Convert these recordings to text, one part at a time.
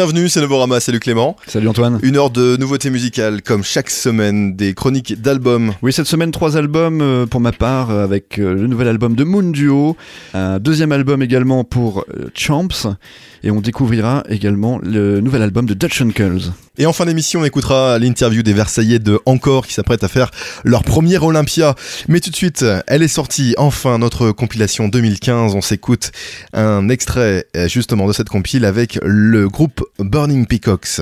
Bienvenue, c'est Novorama, salut Clément. Salut Antoine. Une heure de nouveautés musicales, comme chaque semaine, des chroniques d'albums. Oui, cette semaine, trois albums euh, pour ma part, euh, avec euh, le nouvel album de Moon Duo, un deuxième album également pour Champs, et on découvrira également le nouvel album de Dutch Uncles. Et en fin d'émission, on écoutera l'interview des Versaillais de Encore qui s'apprêtent à faire leur premier Olympia. Mais tout de suite, elle est sortie enfin notre compilation 2015. On s'écoute un extrait justement de cette compile avec le groupe Burning Peacocks.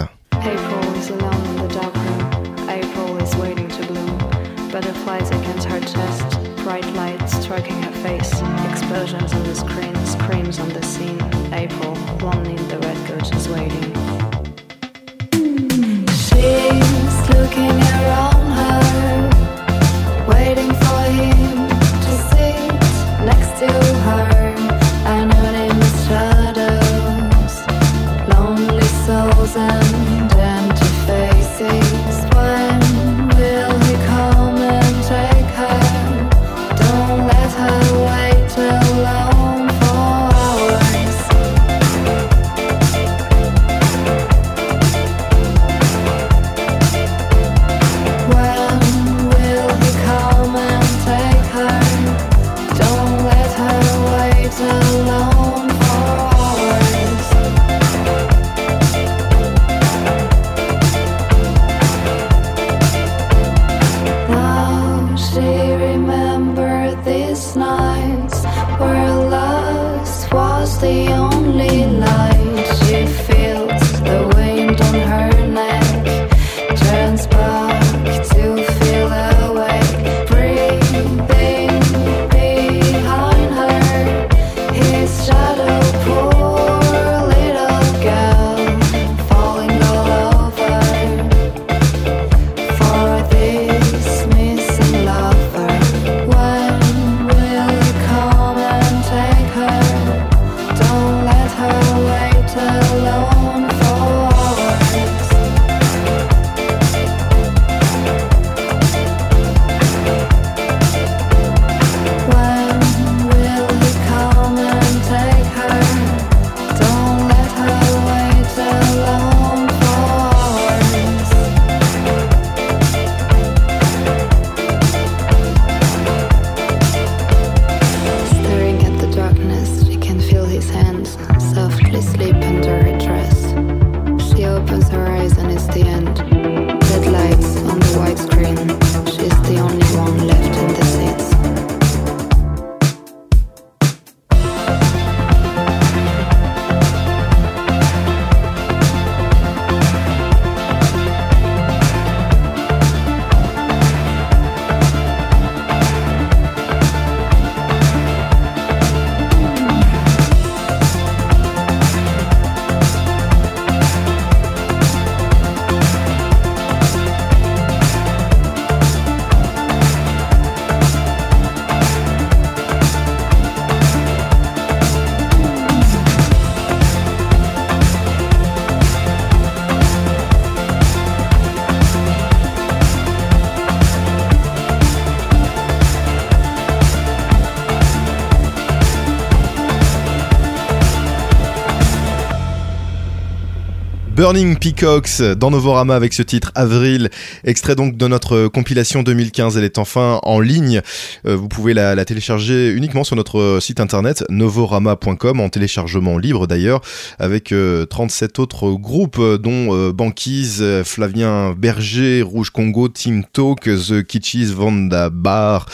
Burning Peacocks dans Novorama avec ce titre Avril, extrait donc de notre compilation 2015. Elle est enfin en ligne. Euh, vous pouvez la, télécharger uniquement sur notre site internet novorama.com en téléchargement libre d'ailleurs, avec 37 euh, autres groupes dont euh, Banquise, Flavien Berger, Rouge Congo, Team Talk, The Kitschis, Vanda Bar,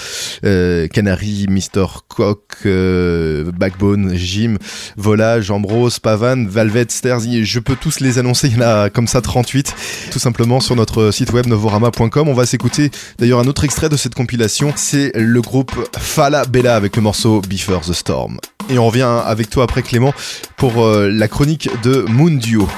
Canary, Mr. Cock, Backbone, Jim, Volage, Ambrose, Pavan, Valvet, Stairs. Je peux tous les annoncer comme ça 38, tout simplement sur notre site web novorama.com. On va s'écouter d'ailleurs un autre extrait de cette compilation, c'est le groupe Fala Bella avec le morceau Before the Storm. Et on revient avec toi après Clément pour euh, la chronique de Moon Duo.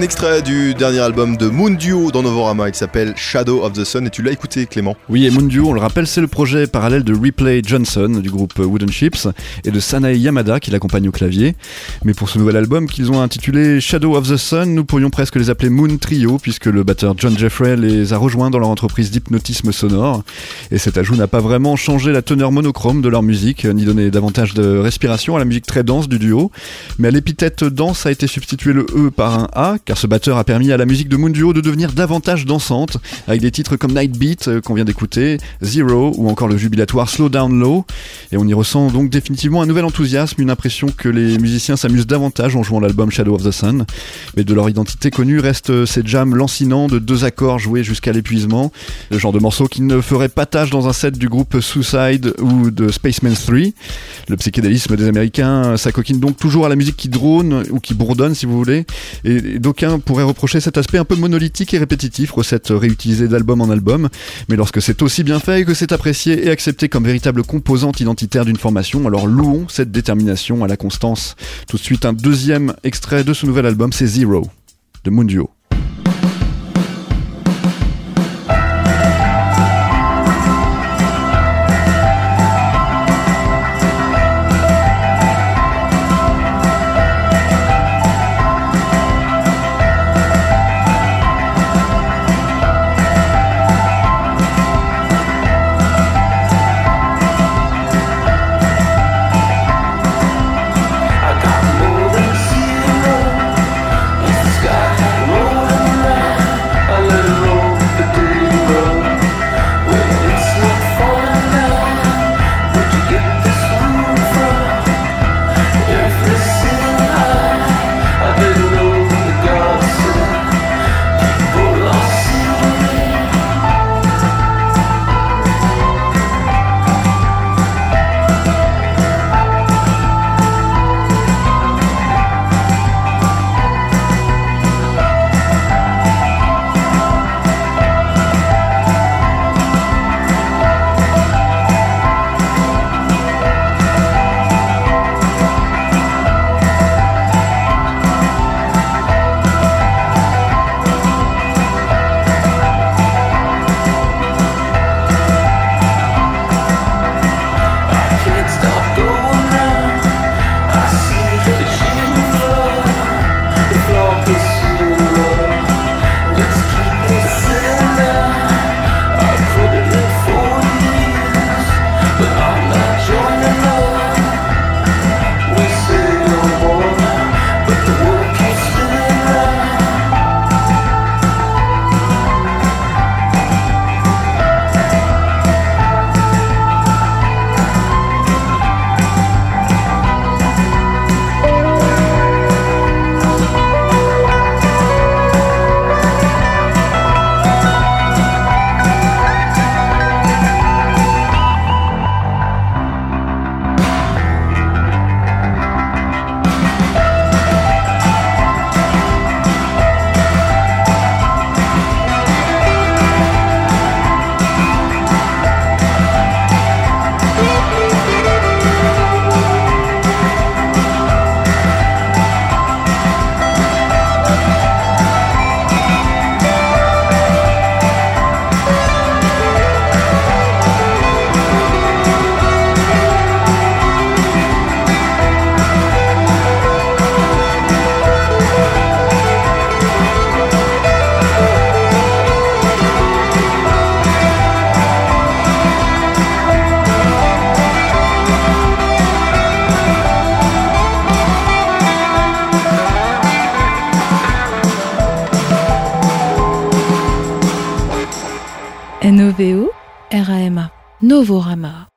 Un extrait du dernier album de Moon Duo dans Novorama, il s'appelle Shadow of the Sun et tu l'as écouté Clément Oui et Moon Duo, on le rappelle, c'est le projet parallèle de Replay Johnson du groupe Wooden Chips et de Sanae Yamada qui l'accompagne au clavier. Mais pour ce nouvel album qu'ils ont intitulé Shadow of the Sun, nous pourrions presque les appeler Moon Trio puisque le batteur John Jeffrey les a rejoints dans leur entreprise d'hypnotisme sonore. Et cet ajout n'a pas vraiment changé la teneur monochrome de leur musique, ni donné davantage de respiration à la musique très dense du duo. Mais à l'épithète dense a été substitué le E par un A car ce batteur a permis à la musique de Moon Duo de devenir davantage dansante, avec des titres comme Night Beat euh, qu'on vient d'écouter, Zero ou encore le jubilatoire Slow Down Low. Et on y ressent donc définitivement un nouvel enthousiasme, une impression que les musiciens s'amusent davantage en jouant l'album Shadow of the Sun. Mais de leur identité connue restent ces jams lancinants de deux accords joués jusqu'à l'épuisement, le genre de morceau qui ne ferait pas tâche dans un set du groupe Suicide ou de Spaceman 3. Le psychédélisme des Américains s'acoquine donc toujours à la musique qui drone ou qui bourdonne si vous voulez, et d'aucuns pourraient reprocher cet aspect un peu monolithique et répétitif, recette réutilisée d'album en album, mais lorsque c'est aussi bien fait et que c'est apprécié et accepté comme véritable composante identitaire d'une formation, alors louons cette détermination à la constance. Tout de suite un deuxième extrait de ce nouvel album, c'est Zero, de Mundio. Novorama.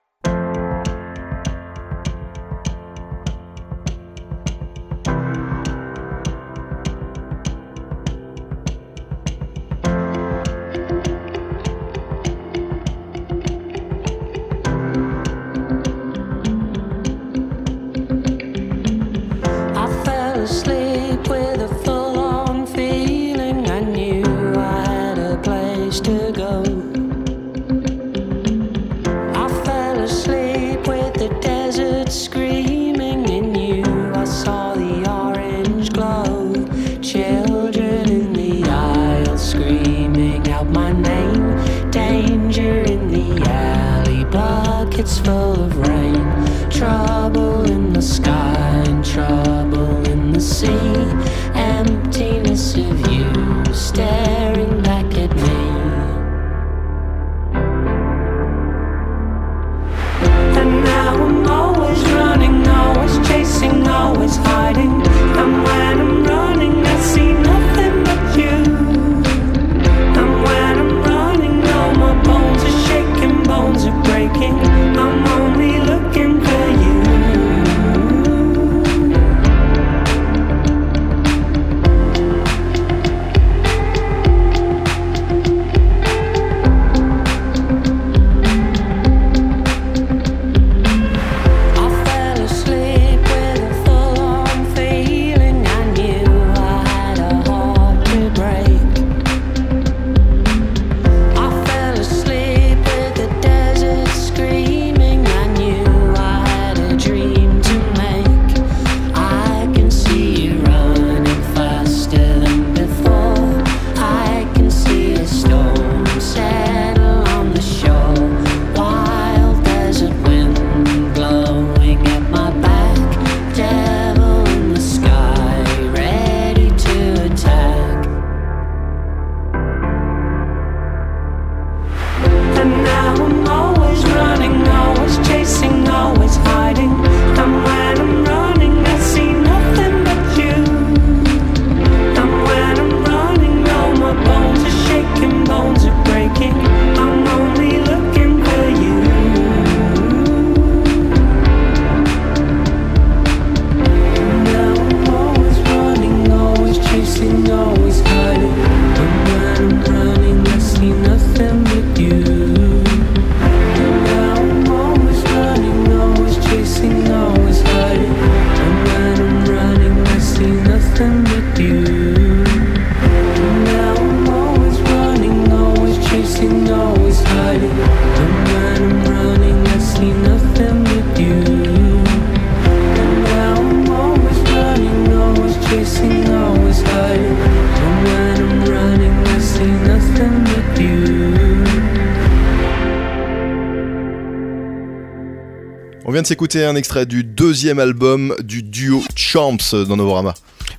Vient de s'écouter un extrait du deuxième album du duo Champs dans Novorama.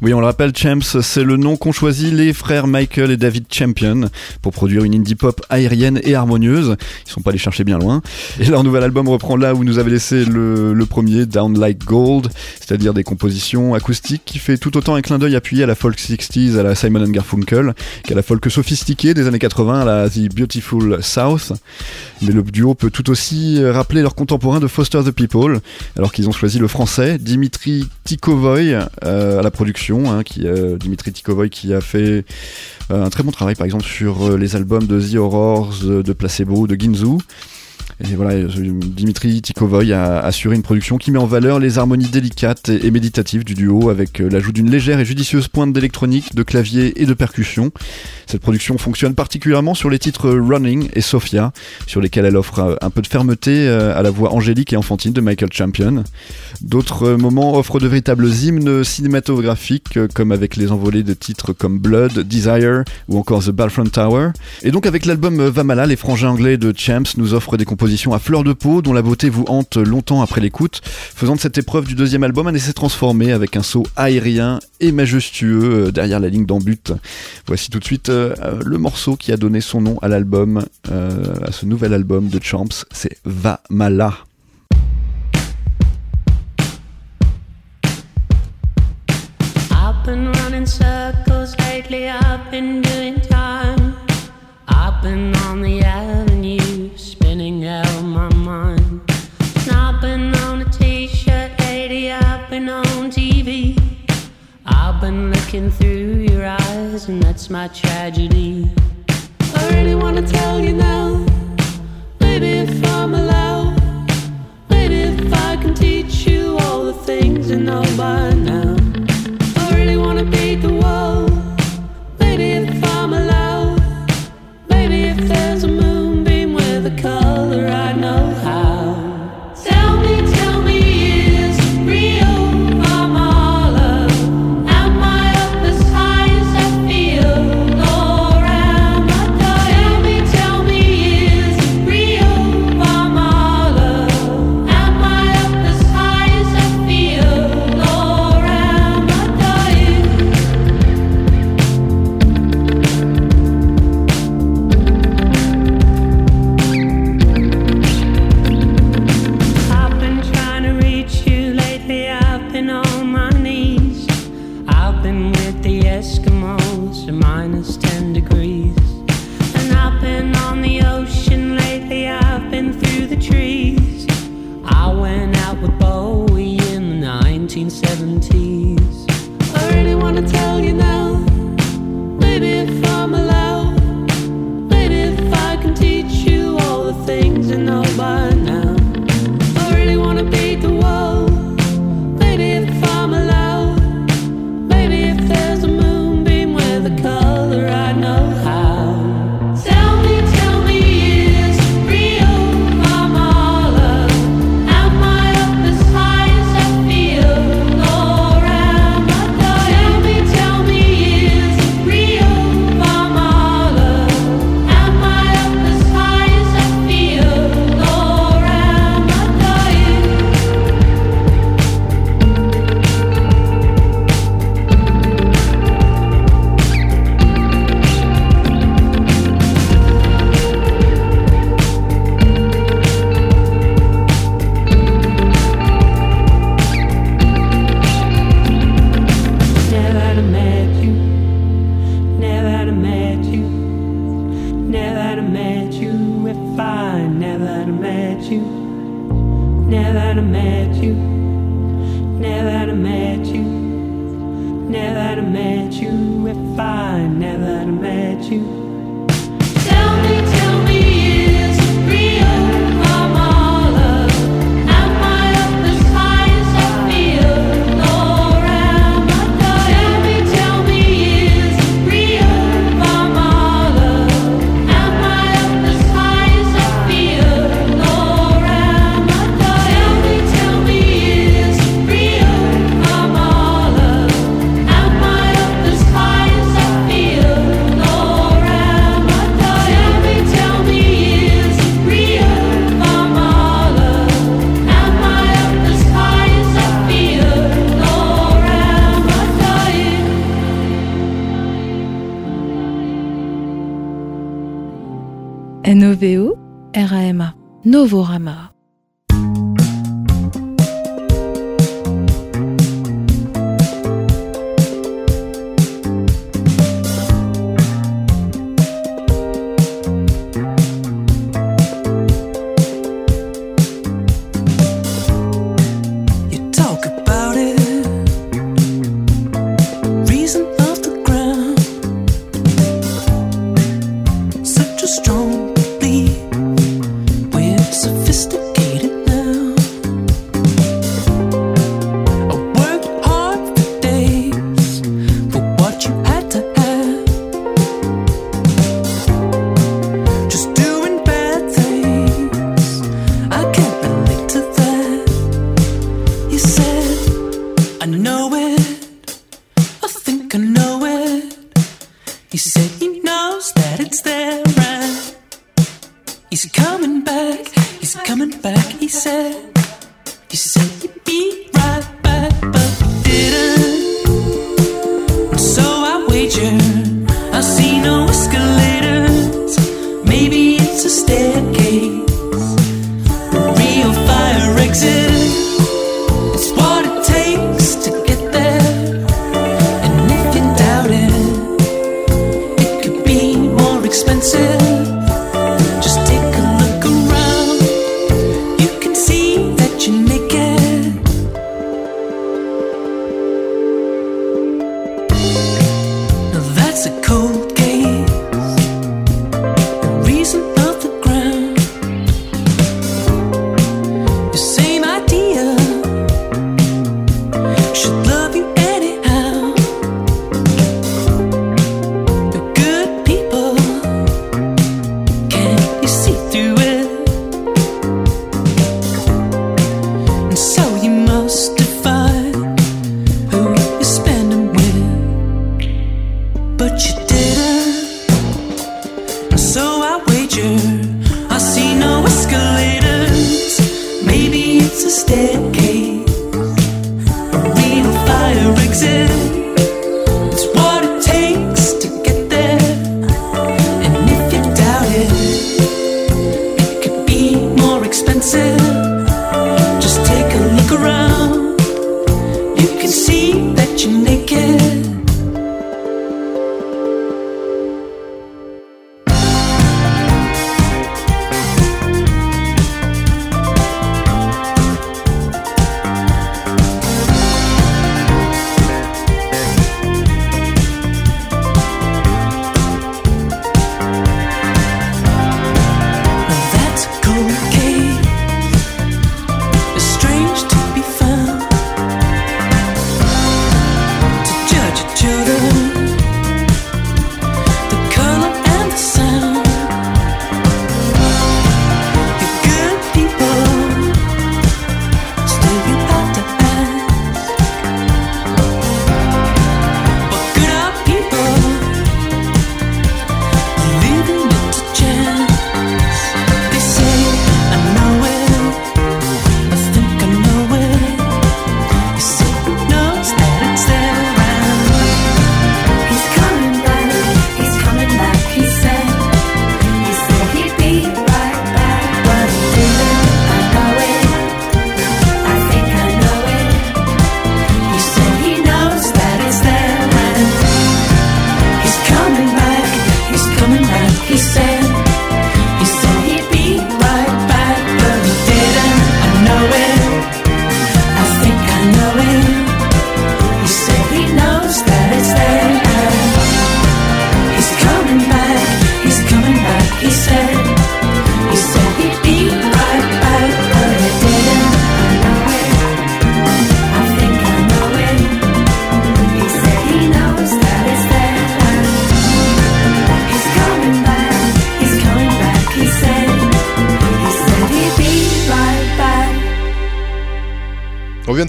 Oui, on le rappelle, Champs, c'est le nom qu'ont choisi les frères Michael et David Champion pour produire une indie pop aérienne et harmonieuse. Ils sont pas allés chercher bien loin. Et leur nouvel album reprend là où nous avait laissé le, premier, Down Like Gold, c'est-à-dire des compositions acoustiques qui fait tout autant un clin d'œil appuyé à la folk 60s, à la Simon Garfunkel, qu'à la folk sophistiquée des années 80, à la The Beautiful South. Mais le duo peut tout aussi rappeler leurs contemporains de Foster the People, alors qu'ils ont choisi le français, Dimitri Tikovoy, euh, à la production, hein, qui, euh, Dimitri Tikovoy qui a fait euh, un très bon travail par exemple sur euh, les albums de The Horrors, de, de Placebo, de Ginzu. Et voilà, euh, Dimitri Tikovoy a assuré une production qui met en valeur les harmonies délicates et, méditatives du duo avec euh, l'ajout d'une légère et judicieuse pointe d'électronique, de clavier et de percussion. Cette production fonctionne particulièrement sur les titres Running et Sophia, sur lesquels elle offre euh, un peu de fermeté à la voix angélique et enfantine de Michael Champion. D'autres moments offrent de véritables hymnes cinématographiques, comme avec les envolées de titres comme Blood, Desire ou encore The Battlefront Tower. Et donc avec l'album Vamala, les frangins anglais de Champs nous offrent des compositions à fleur de peau dont la beauté vous hante longtemps après l'écoute, faisant de cette épreuve du deuxième album un essai transformé avec un saut aérien et majestueux euh, derrière la ligne d'embut. Voici tout de suite euh, euh, le morceau qui a donné son nom à l'album, à ce nouvel album de Champs, c'est the avenue, spinning out my mind. I've been on a t shirt lady, I've been on TV. I've been looking through your eyes, and that's my tragedy. I really wanna tell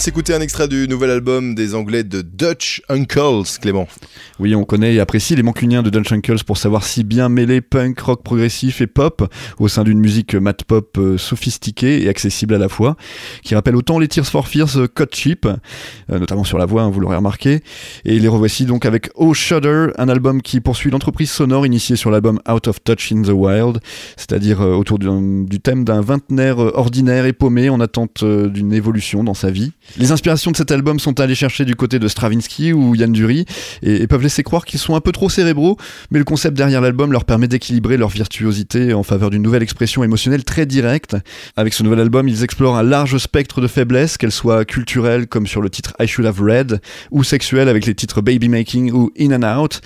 s'écouter un extrait du nouvel album des Anglais de Dutch Uncles, Clément. Oui, on connaît et apprécie les mancuniens de Dutch Uncles pour savoir si bien mêler punk, rock progressif et pop au sein d'une musique mat pop euh, sophistiquée et accessible à la fois, qui rappelle autant les Tears for Fears euh, Cut Cheap, euh, notamment sur la voix, hein, vous l'aurez remarqué. Et les revoici donc avec Oh Shudder, un album qui poursuit l'entreprise sonore initiée sur l'album Out of Touch in the Wild, c'est-à-dire euh, autour du, du thème d'un vingtenaire euh, ordinaire et paumé en attente euh, d'une évolution dans sa vie. Les inspirations de cet album sont allées chercher du côté de Stravinsky ou Yann Dury et, peuvent laisser croire qu'ils sont un peu trop cérébraux, mais le concept derrière l'album leur permet d'équilibrer leur virtuosité en faveur d'une nouvelle expression émotionnelle très directe. Avec ce nouvel album, ils explorent un large spectre de faiblesses, qu'elles soient culturelles comme sur le titre I Should Have Read, ou sexuelles avec les titres Baby Making ou In and Out.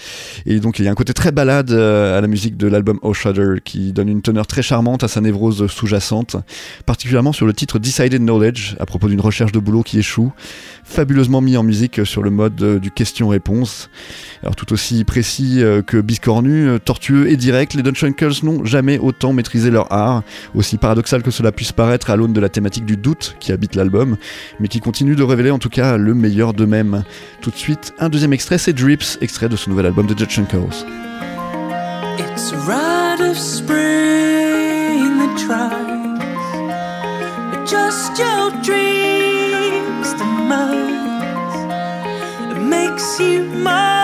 Et donc il y a un côté très balade euh, à la musique de l'album Oh Shudder qui donne une teneur très charmante à sa névrose sous-jacente, particulièrement sur le titre Decided Knowledge à propos d'une recherche de boulot qui échoue, fabuleusement mis en musique sur le mode euh, du question-réponse. Alors tout aussi précis euh, que biscornu, euh, tortueux et direct, les Dunchunkles n'ont jamais autant maîtrisé leur art, aussi paradoxal que cela puisse paraître à l'aune de la thématique du doute qui habite l'album, mais qui continue de révéler en tout cas le meilleur d'eux-mêmes. Tout de suite, un deuxième extrait, c'est Drips, extrait de ce nouvel album de Dunchunkles. It's It makes you mine.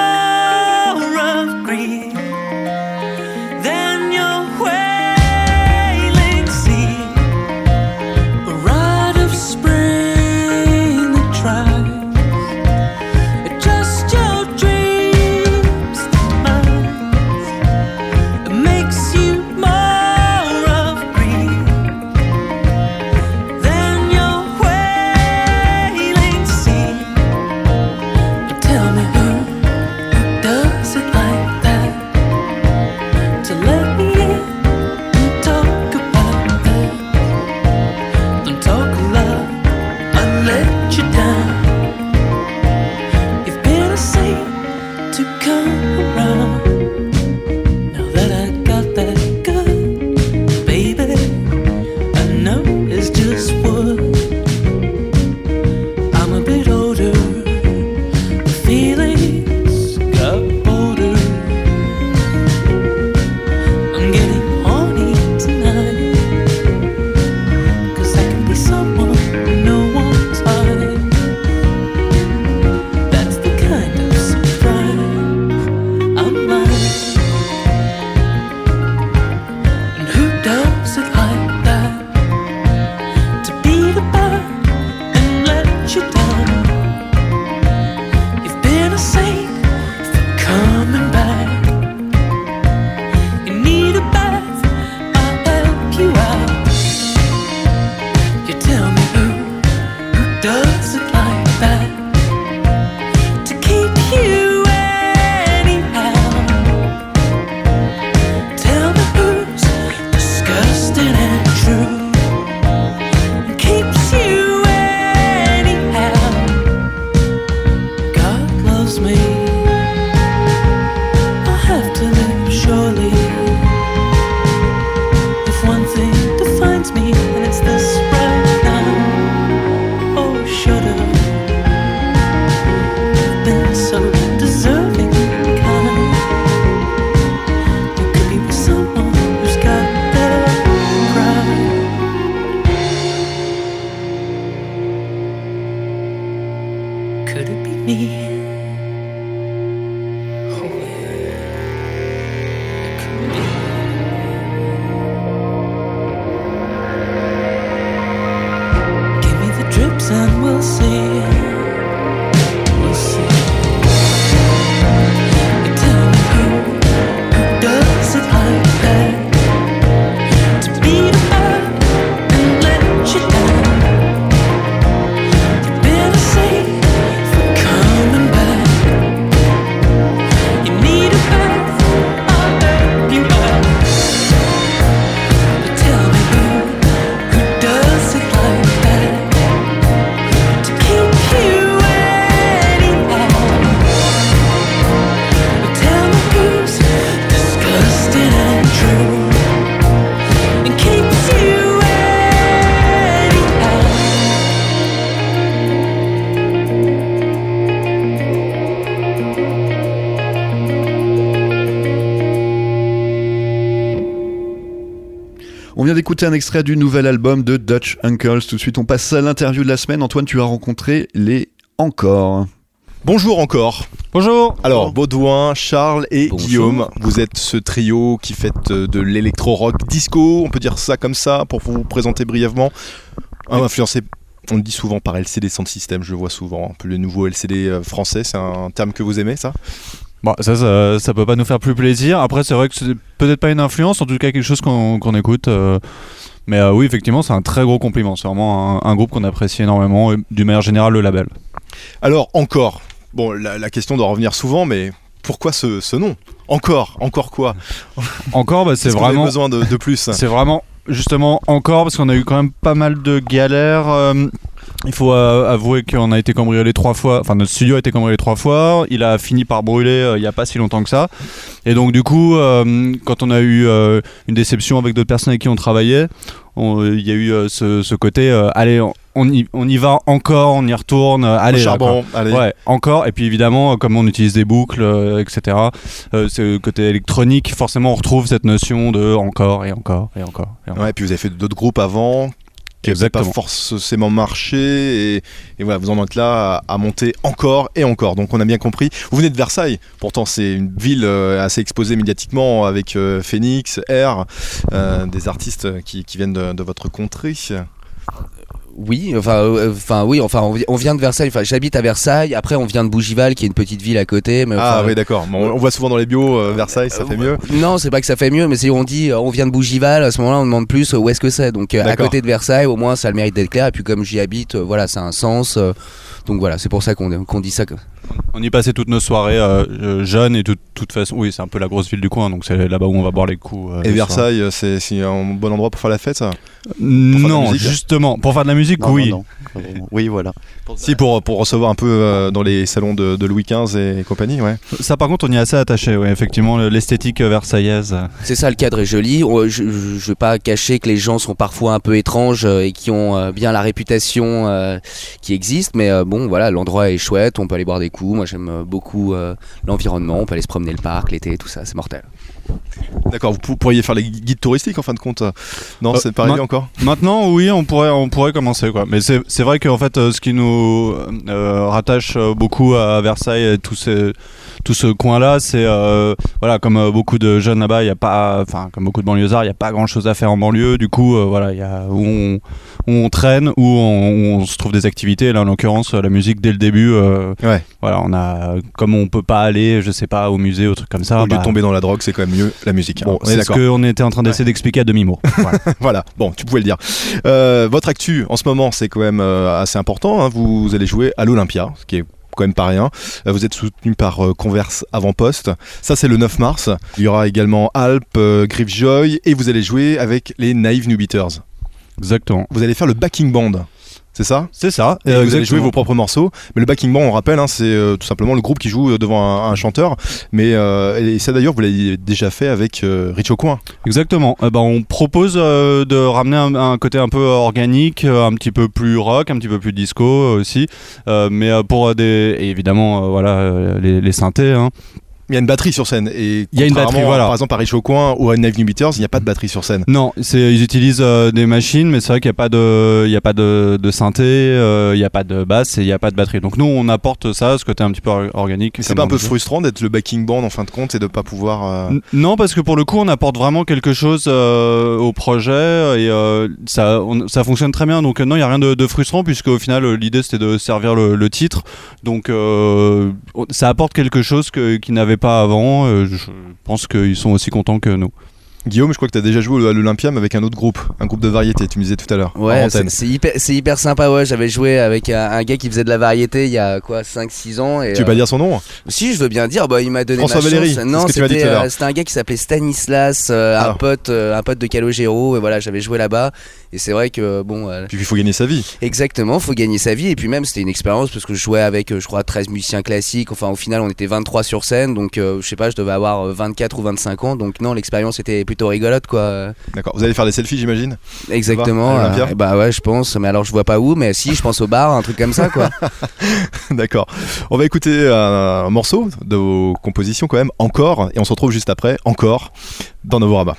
On vient d'écouter un extrait du nouvel album de Dutch Uncles. Tout de suite, on passe à l'interview de la semaine. Antoine, tu as rencontré les Encore. Bonjour encore. Bonjour. Alors, Baudouin, Charles et Bonjour. Guillaume, vous êtes ce trio qui fait euh, de l'électro-rock disco, on peut dire ça comme ça, pour vous présenter brièvement. Un influencé, on le dit souvent par LCD Sound System, je le vois souvent, un peu le nouveau LCD euh, français, c'est un terme que vous aimez ça? Bon, ça, ça, ça peut pas nous faire plus plaisir. Après, c'est vrai que c'est peut-être pas une influence, en tout cas quelque chose qu'on écoute. euh, mais euh, oui, effectivement, c'est un très gros compliment. C'est vraiment un, un groupe qu'on apprécie énormément, et d'une manière générale, le label. Alors, encore, bon, la, la question doit revenir souvent, mais pourquoi ce, ce nom? Encore, encore quoi? Encore, bah, c'est avait vraiment. besoin de, de plus? C'est vraiment justement encore parce qu'on a eu quand même pas mal de galères. euh, il faut euh, avouer qu'on a été cambriolé trois fois, enfin notre studio a été cambriolé trois fois. Il a fini par brûler euh, il y a pas si longtemps que ça. Et donc du coup, euh, quand on a eu une déception avec d'autres personnes avec qui on travaillait, il y a eu ce, ce côté, allez, on, on y, on y va encore, on y retourne, euh, allez. là, charbon, allez. Ouais, encore. Et puis évidemment, euh, comme on utilise des boucles, euh, etc., le côté électronique, forcément on retrouve cette notion de encore et encore et encore. Et encore. Ouais, puis vous avez fait d'autres groupes avant qui pas forcément marché et, et voilà, vous en êtes là à, à monter encore et encore. Donc on a bien compris. Vous venez de Versailles, pourtant c'est une ville euh, assez exposée médiatiquement avec euh, Phoenix, R, euh, des artistes qui, qui viennent de, de votre contrée. Oui, enfin, euh, enfin oui, enfin on, vi- on vient de Versailles. Enfin, j'habite à Versailles. Après, on vient de Bougival, qui est une petite ville à côté. Mais Ah oui d'accord, Bon, on voit souvent dans les bios euh, Versailles, ça euh, fait mieux. Non, c'est pas que ça fait mieux, mais si on dit euh, on vient de Bougival, à ce moment-là, on demande plus euh, où est-ce que c'est. Donc euh, à côté de Versailles, au moins, ça a le mérite d'être clair. Et puis comme j'y habite, euh, voilà, ça a un sens. euh, donc voilà, c'est pour ça qu'on qu'on dit ça. On y passait toutes nos soirées euh, euh, jeunes et de toute façon, oui, c'est un peu la grosse ville du coin, donc c'est là-bas où on va boire les coups. euh, Et le. Versailles, c'est un bon endroit pour faire la fête ça? Non, justement, pour faire de la musique, Non, oui. non, non. Oui, voilà. Si pour, pour recevoir un peu euh, dans les salons de, de Louis XV et compagnie, ouais. Ça, par contre, on y est assez attaché, oui, effectivement, le- l'esthétique versaillaise. C'est ça, le cadre est joli. Je, je vais pas cacher que les gens sont parfois un peu étranges et qui ont bien la réputation qui existe, mais bon, voilà, l'endroit est chouette. On peut aller boire des coups. Moi, j'aime euh, beaucoup euh, l'environnement. On peut aller se promener le parc l'été, tout ça, c'est mortel. D'accord, vous pou- pourriez faire les guides touristiques en fin de compte. Non, Euh, c'est pas arrivé ma- encore? Maintenant, oui, on pourrait, on pourrait commencer, quoi. Mais c'est vrai qu'en fait, euh, ce qui nous euh, rattache euh, beaucoup à Versailles et tout, ces, tout ce coin-là, c'est, euh, voilà, comme euh, beaucoup de jeunes là-bas, il y a pas, enfin, comme beaucoup de banlieusards, il n'y a pas grand-chose à faire en banlieue. Du coup, euh, voilà, il y a où on, où on traîne, où on, où on se trouve des activités. Là, en l'occurrence, la musique, dès le début, euh, Ouais. voilà, on a, comme on peut pas aller, je sais pas, au musée, au truc comme ça. Au lieu bah, de tomber dans la drogue, c'est quand même mieux la musique. hein. Bon, on est c'est ce qu'on était en train d'essayer d'expliquer à demi-mot. Voilà. Voilà, bon, tu pouvais le dire. Euh, votre actu en ce moment, c'est quand même euh, assez important. hein. Vous, allez jouer à l'Olympia, ce qui est quand même pas rien. Euh, vous êtes soutenu par Converse Avant-Poste. Ça, c'est le 9 mars. Il y aura également Alp, euh, Griffjoy, et vous allez jouer avec les Naive New Beaters. Exactement. Vous allez faire le backing band. C'est ça? C'est ça. Et vous allez jouer vos propres morceaux. Mais le backing band, on rappelle, hein, c'est euh, tout simplement le groupe qui joue euh, devant un, un chanteur. Mais euh, et ça d'ailleurs, vous l'avez déjà fait avec euh, Rich Aucoin. Exactement. Eh ben, on propose de ramener un, un côté un peu organique, un petit peu plus rock, un petit peu plus disco aussi, mais pour des et évidemment voilà les, les synthés. hein. Il y a une batterie sur scène. Et Il y a une batterie, voilà. Par exemple, à Rich Aucoin ou à Naive New Beaters, il n'y a pas de batterie sur scène. Non, ils utilisent euh, des machines, mais c'est vrai qu'il n'y a pas de il y a pas de, de synthé, euh, il n'y a pas de basse et il n'y a pas de batterie. Donc nous on apporte ça, ce côté un petit peu or- organique. C'est pas un peu frustrant d'être le backing band en fin de compte et de pas pouvoir. euh, Non, parce que pour le coup, on apporte vraiment quelque chose au projet et ça, on- ça fonctionne très bien. Donc, non, il n'y a rien de, de frustrant, puisque au final, l'idée c'était de servir le, le titre. Donc, on- ça apporte quelque chose que- qu'ils pas avant. Euh, je pense qu'ils sont aussi contents que nous. Guillaume, je crois que tu as déjà joué à l'Olympia, mais avec un autre groupe, un groupe de variété, tu me disais tout à l'heure. Ouais, c'est hyper, sympa. Ouais, j'avais joué avec un, un gars qui faisait de la variété il y a quoi 5-6 ans. Et, Tu veux euh, pas dire son nom? Si, je veux bien dire. Bah, il m'a donné François ma Valéry, chance. Non, c'était euh, c'était un gars qui s'appelait Stanislas, euh, Ah. un pote, euh, un pote de Calogero. Et voilà, j'avais joué là-bas. Et c'est vrai que bon, euh, Puis il faut gagner sa vie. exactement, faut gagner sa vie. Et puis même, c'était une expérience parce que je jouais avec, euh, je crois, 13 musiciens classiques. Enfin, au final, on était 23 sur scène. Donc, euh, je sais pas, je devais avoir euh, 24 ou 25 ans. Donc non, l'expérience était plutôt rigolote, quoi. D'accord. Vous allez faire des selfies, j'imagine? Exactement. euh, bah ouais, je pense. Mais alors, je vois pas où. Mais si, je pense au bar, un truc comme ça, quoi. D'accord. On va écouter un morceau de vos compositions quand même, encore, et on se retrouve juste après, encore, dans Novorama.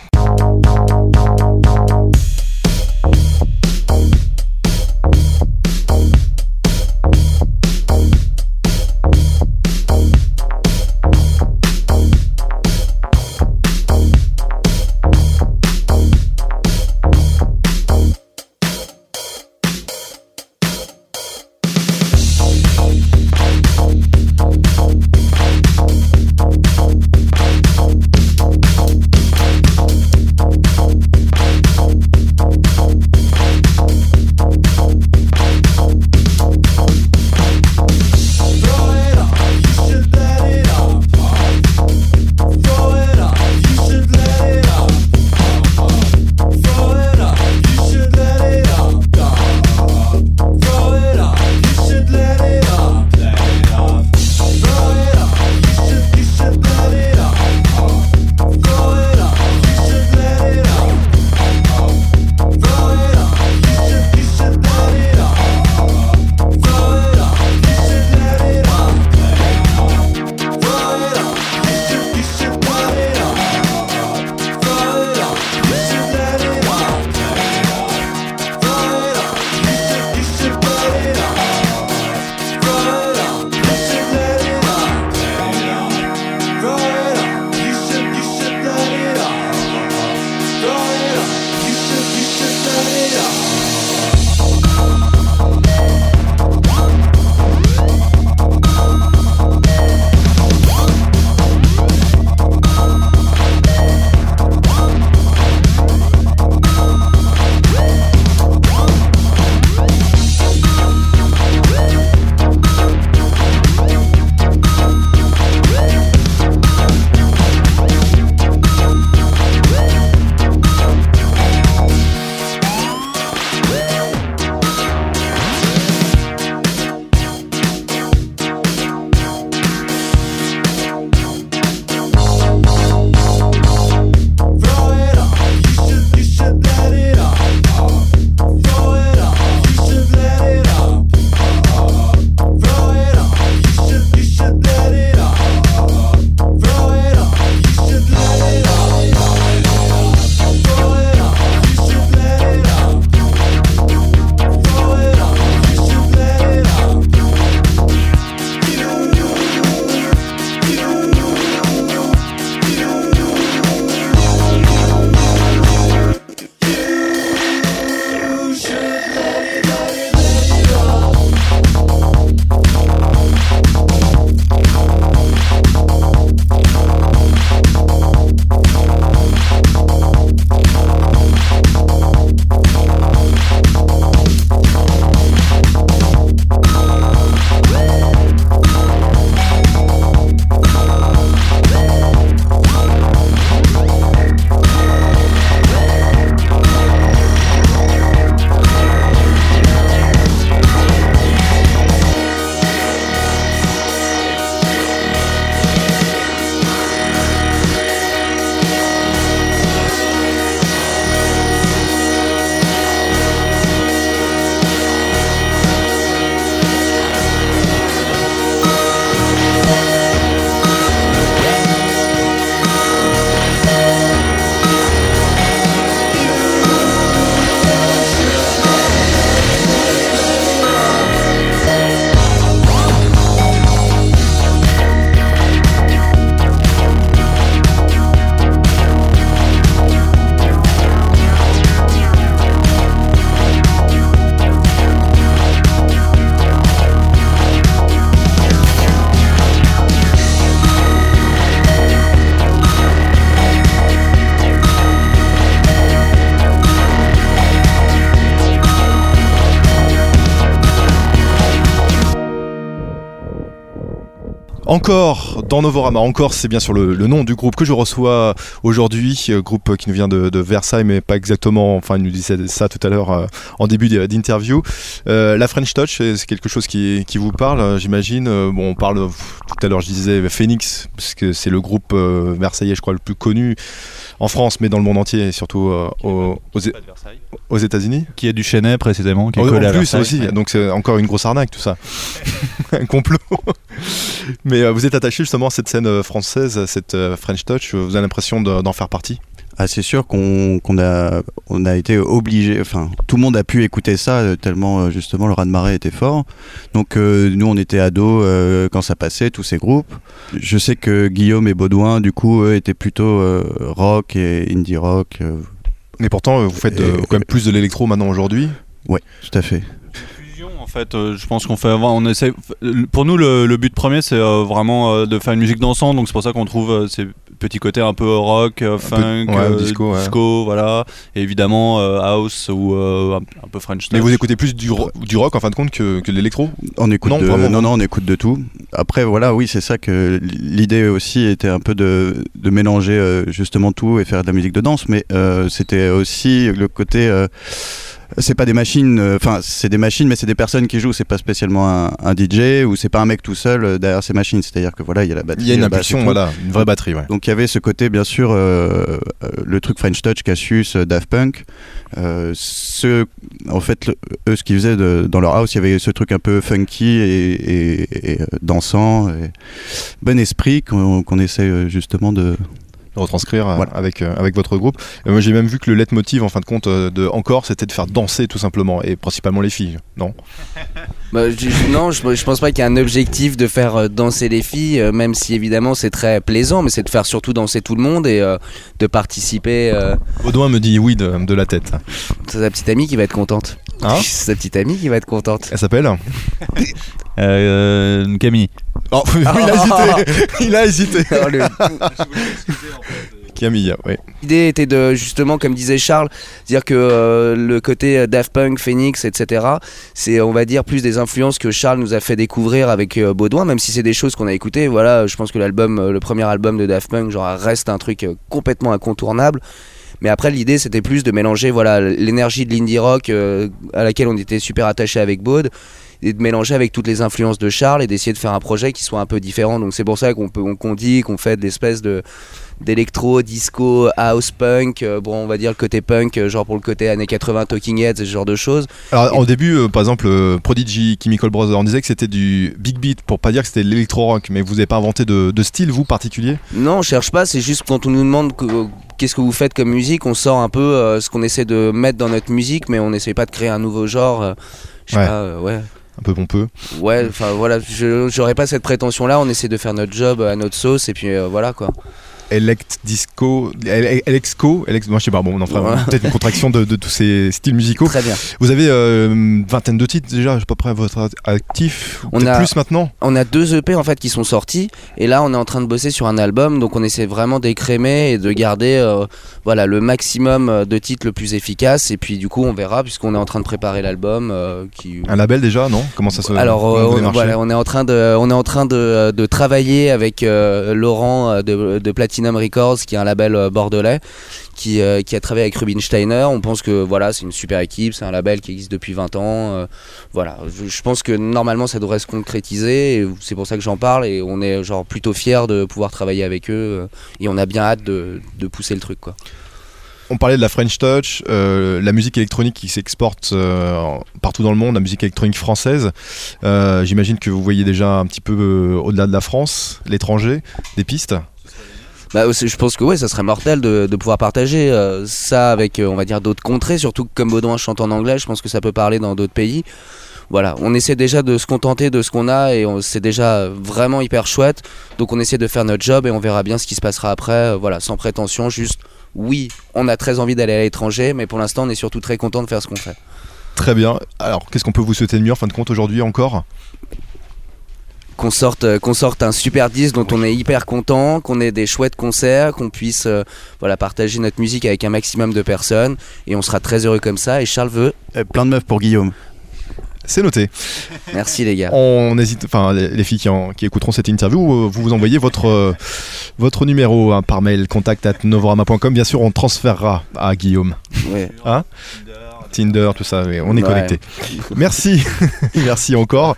Encore dans Novorama, encore c'est bien sûr le, le nom du groupe que je reçois aujourd'hui, euh, groupe qui nous vient de, de Versailles mais pas exactement, enfin il nous disait ça tout à l'heure euh, en début d'interview. Euh, la French Touch c'est quelque chose qui, qui vous parle j'imagine, bon on parle tout à l'heure je disais Phoenix parce que c'est le groupe versaillais je crois le plus connu en France mais dans le monde entier et surtout aux, aux, aux États-Unis. Qui est du Chenet précisément, qui est En, collé en à plus Versailles. aussi, Ouais. donc c'est encore une grosse arnaque tout ça. Un complot. Mais vous êtes attaché justement à cette scène euh, française, cette euh, French Touch, vous avez l'impression de- d'en faire partie? Ah, c'est sûr qu'on a, on a été obligé, enfin, tout le monde a pu écouter ça euh, tellement euh, justement le raz-de-marée était fort. Donc euh, nous, on était ados euh, quand ça passait, tous ces groupes. Je sais que Guillaume et Baudouin, du coup, eux, étaient plutôt euh, rock et indie rock. euh, Mais pourtant, euh, vous faites euh, Et- quand même plus de l'électro maintenant aujourd'hui? ouais, tout à fait. En fait euh, je pense qu'on fait on essaie pour nous le, le but premier c'est euh, vraiment euh, de faire une musique dansante donc c'est pour ça qu'on trouve euh, ces petits côtés un peu rock funk ouais, euh, disco, ouais. voilà et évidemment euh, house ou euh, un, un peu french Mais touch. vous écoutez plus du, ro- du rock en fin de compte que, que de l'électro? On écoute Non, de, vraiment. non, non, on écoute de tout. Après, voilà, oui, c'est ça que l'idée aussi était un peu de, de mélanger euh, justement tout et faire de la musique de danse, mais euh, c'était aussi le côté. C'est pas des machines, euh, enfin c'est des machines, mais c'est des personnes qui jouent. C'est pas spécialement un, un DJ ou c'est pas un mec tout seul euh, derrière ces machines. C'est-à-dire que voilà, il y a la batterie. Il y a une impulsion, voilà, une vraie batterie, ouais. Donc il y avait ce côté bien sûr euh, le truc French Touch, Cassius, Daft Punk. Euh, ce, en fait, le- eux ce qu'ils faisaient de- dans leur house, il y avait ce truc un peu funky et, et- et, dansant, et bon esprit qu'on qu'on essaie justement de. Retranscrire euh, Voilà. avec, euh, avec votre groupe. Moi j'ai même vu que le leitmotiv en fin de compte euh, de Encore c'était de faire danser tout simplement et principalement les filles, non? Bah, je- non, je, je pense pas qu'il y ait un objectif de faire danser les filles, même si évidemment c'est très plaisant, mais c'est de faire surtout danser tout le monde et euh, de participer. euh, Baudouin me dit oui de, de la tête. c'est sa petite amie qui va être contente. Hein C'est sa petite amie qui va être contente. Elle s'appelle Euh, Camille Oh, il a hésité Il a hésité le- Camille, ouais. L'idée était de justement, comme disait Charles, dire que euh, le côté euh, Daft Punk, Phoenix, etc. C'est, on va dire, plus des influences que Charles nous a fait découvrir avec euh, Baudouin, même si c'est des choses qu'on a écoutées. Voilà, je pense que l'album, euh, le premier album de Daft Punk, genre reste un truc euh, complètement incontournable. Mais après, l'idée, c'était plus de mélanger, voilà, l'énergie de l'indie rock euh, à laquelle on était super attaché avec Baud et de mélanger avec toutes les influences de Charles et d'essayer de faire un projet qui soit un peu différent. Donc c'est pour ça qu'on peut, qu'on dit qu'on fait de l'espèce de d'électro, disco, house punk, euh, bon on va dire le côté punk, euh, genre pour le côté années 80, Talking Heads, ce genre de choses. Alors au début, euh, par exemple, Prodigy, Chemical Brothers, on disait que c'était du big beat pour pas dire que c'était de l'électro-rock, mais vous n'avez pas inventé de, de style, vous, particulier? Non, on cherche pas, c'est juste quand on nous demande que- qu'est-ce que vous faites comme musique, on sort un peu ce qu'on essaie de mettre dans notre musique, mais on n'essaie pas de créer un nouveau genre. je sais Ouais. pas, ouais. Un peu pompeux. Ouais, enfin voilà, j'aurais pas cette prétention là, on essaie de faire notre job à notre sauce et puis euh, voilà quoi. Elect Disco, Ele- Elexco, Elex, moi je sais pas, bon, on en fera Ouais. peut-être une contraction de, de tous ces styles musicaux. Très bien. Vous avez euh, une vingtaine de titres déjà, à peu près à votre actif, On a- plus maintenant? On a deux EP en fait qui sont sortis et là on est en train de bosser sur un album donc on essaie vraiment d'écrémer et de garder euh, voilà le maximum euh, de titres le plus efficace et puis du coup on verra puisqu'on est en train de préparer l'album euh, qui Un label déjà, non? Comment ça se alors euh, vous on, voilà, on est en train de on est en train de, de travailler avec euh, Laurent euh, de, de Platinum Records qui est un label euh, bordelais qui, euh, qui a travaillé avec Rubinsteiner. On pense que voilà, c'est une super équipe, c'est un label qui existe depuis 20 ans. euh, voilà, je, pense que normalement ça devrait se concrétiser c'est pour ça que j'en parle et on est genre plutôt fiers de pouvoir travailler avec eux et on a bien hâte de, de pousser le truc. On parlait de la French Touch, la musique électronique qui s'exporte partout dans le monde, la musique électronique française. J'imagine que vous voyez déjà un petit peu au-delà de la France, l'étranger, des pistes. Bah, je pense que ouais, ça serait mortel de, pouvoir partager euh, ça avec, euh, on va dire, d'autres contrées, surtout que comme Baudouin chante en anglais, je pense que ça peut parler dans d'autres pays. Voilà, on essaie déjà de se contenter de ce qu'on a et c'est déjà vraiment hyper chouette. Donc on essaie de faire notre job et on verra bien ce qui se passera après. euh, voilà, sans prétention, juste oui, on a très envie d'aller à l'étranger, mais pour l'instant on est surtout très content de faire ce qu'on fait. Très bien. Alors, qu'est-ce qu'on peut vous souhaiter de mieux en fin de compte aujourd'hui encore? Qu'on sorte, euh, qu'on sorte un super disque dont on est hyper content, qu'on ait des chouettes concerts, qu'on puisse euh, voilà, partager notre musique avec un maximum de personnes et on sera très heureux comme ça. Et Charles veut. Euh, plein de meufs pour Guillaume. C'est noté. Merci les gars. On hésite, enfin les, les filles qui, en- qui écouteront cette interview, vous vous envoyez votre euh, votre numéro hein, par mail contact at novorama.com. Bien sûr, on transférera à Guillaume. Ouais. Tinder, tout ça, oui, on est Ouais. connecté. Merci, merci encore.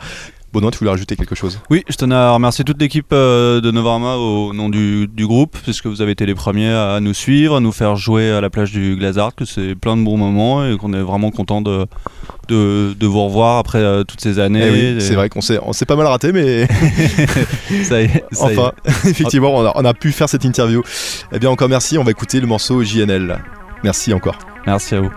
Bono, tu voulais rajouter quelque chose? Oui, je tenais à remercier toute l'équipe euh, de Novarama au nom du, du groupe, puisque vous avez été les premiers à nous suivre, à nous faire jouer à la plage du Glazart, que c'est plein de bons moments et qu'on est vraiment content de, de, de vous revoir après euh, toutes ces années. Eh oui, Et- C'est vrai qu'on s'est on s'est pas mal raté, mais Ça y est, ça y est. enfin, effectivement, on a, on a pu faire cette interview. Eh bien, encore merci. On va écouter le morceau JNL. Merci encore. Merci à vous.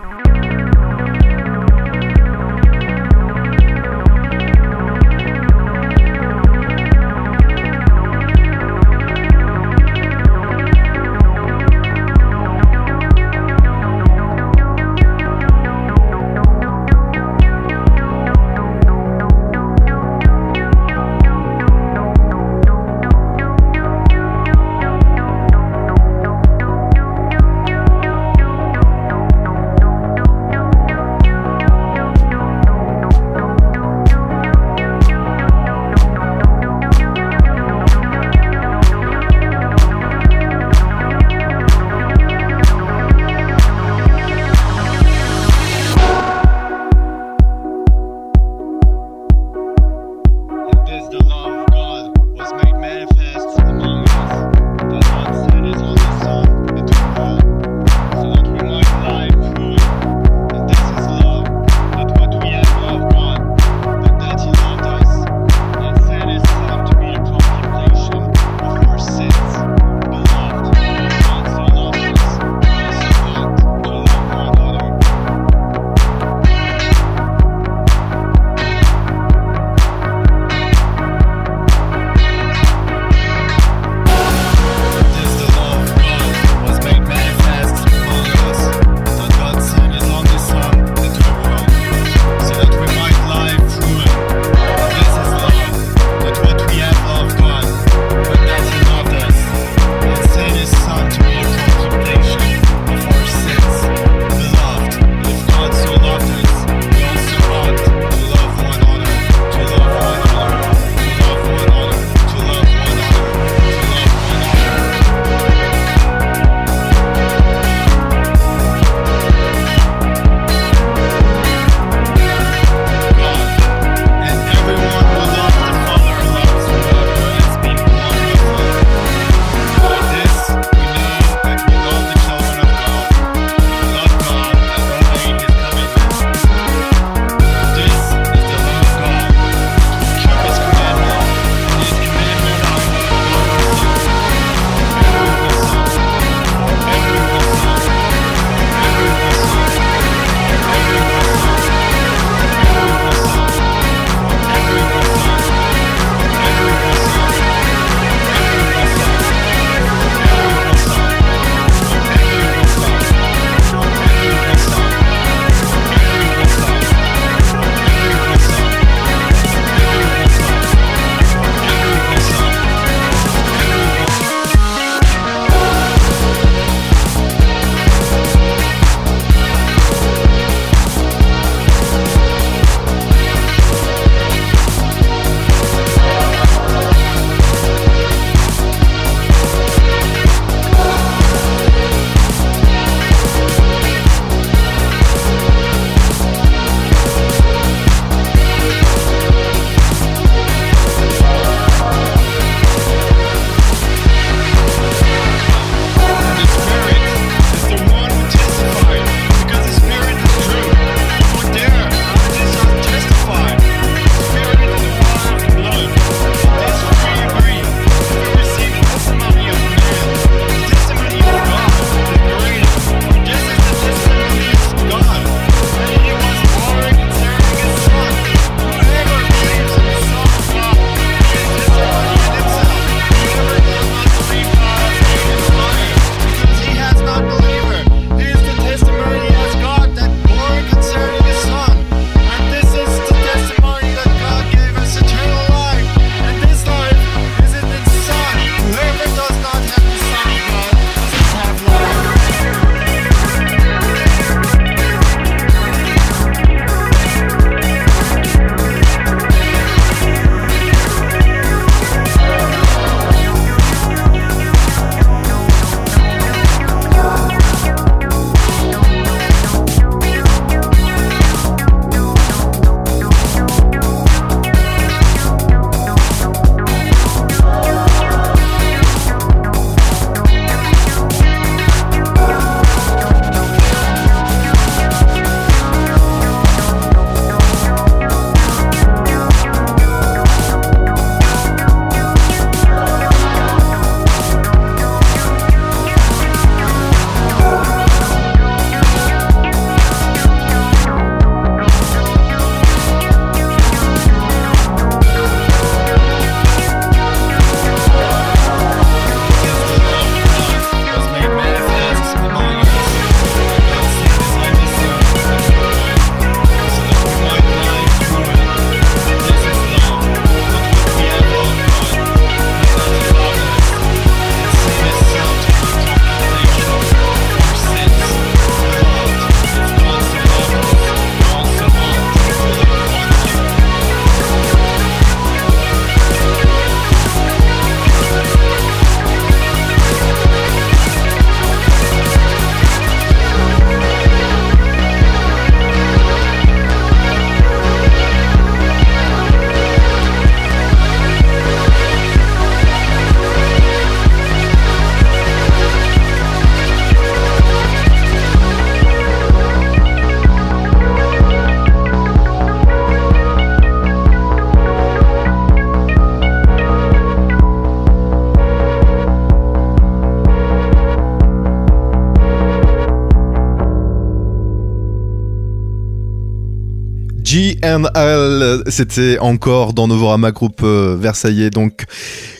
C'était encore dans Novorama Groupe euh, Versailles, donc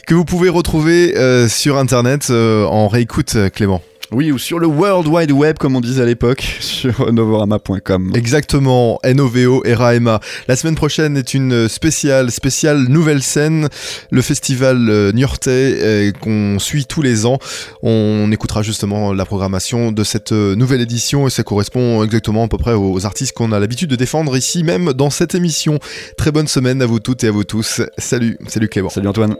que vous pouvez retrouver euh, sur internet euh, en réécoute, Clément. Oui, ou sur le World Wide Web, comme on disait à l'époque, sur novorama.com. Exactement, NOVO et Raema. La semaine prochaine est une spéciale, spéciale nouvelle scène, le festival euh, Niortais euh, qu'on suit tous les ans. On écoutera justement la programmation de cette euh, nouvelle édition et ça correspond exactement à peu près aux artistes qu'on a l'habitude de défendre ici même dans cette émission. Très bonne semaine à vous toutes et à vous tous. Salut, salut Clément. Salut Antoine.